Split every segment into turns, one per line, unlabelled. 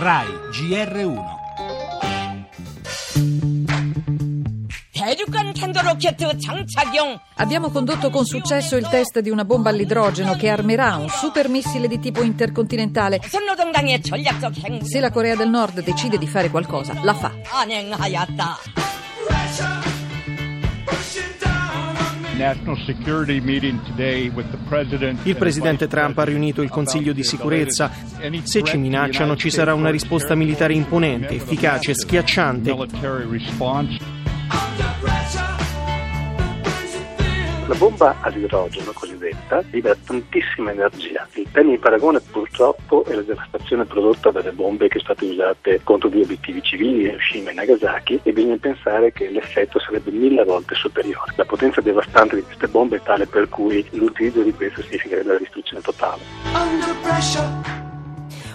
RAI GR1
Abbiamo condotto con successo il test di una bomba all'idrogeno che armerà un supermissile di tipo intercontinentale. Se la Corea del Nord decide di fare qualcosa, la fa.
Il presidente Trump ha riunito il Consiglio di sicurezza. Se ci minacciano ci sarà una risposta militare imponente, efficace, schiacciante.
La bomba all'idrogeno cosiddetta libera tantissima energia. Il termine di paragone purtroppo è la devastazione prodotta dalle bombe che sono state usate contro due obiettivi civili, Hiroshima e Nagasaki, e bisogna pensare che l'effetto sarebbe mille volte superiore. La potenza devastante di queste bombe è tale per cui l'utilizzo di questo significherebbe la distruzione totale.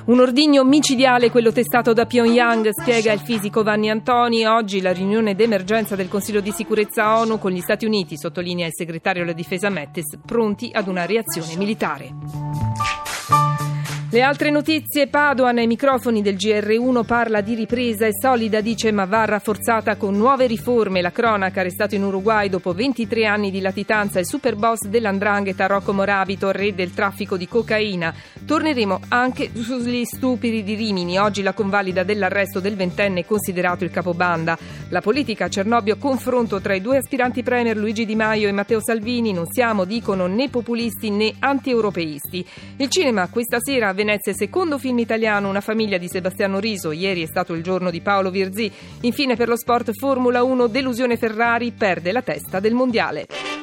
Un ordigno micidiale, quello testato da Pyongyang, spiega il fisico Vanni Antoni. Oggi la riunione d'emergenza del Consiglio di sicurezza ONU con gli Stati Uniti, sottolinea il segretario della difesa Mattis, pronti ad una reazione militare. Le altre notizie, Padoan ai microfoni del GR1 parla di ripresa e solida, dice ma va rafforzata con nuove riforme. La cronaca, arrestato in Uruguay dopo 23 anni di latitanza, il super boss dell'andrangheta Rocco Moravito, re del traffico di cocaina. Torneremo anche sugli stupidi di Rimini. Oggi la convalida dell'arresto del ventenne considerato il capobanda. La politica a Cernobbio, confronto tra i due aspiranti premier Luigi Di Maio e Matteo Salvini. Non siamo, dicono, né populisti né anti-europeisti. Il cinema questa sera a Venezia, secondo film italiano, Una famiglia di Sebastiano Riso. Ieri è stato il giorno di Paolo Virzì. Infine per lo sport Formula 1, delusione Ferrari, perde la testa del mondiale.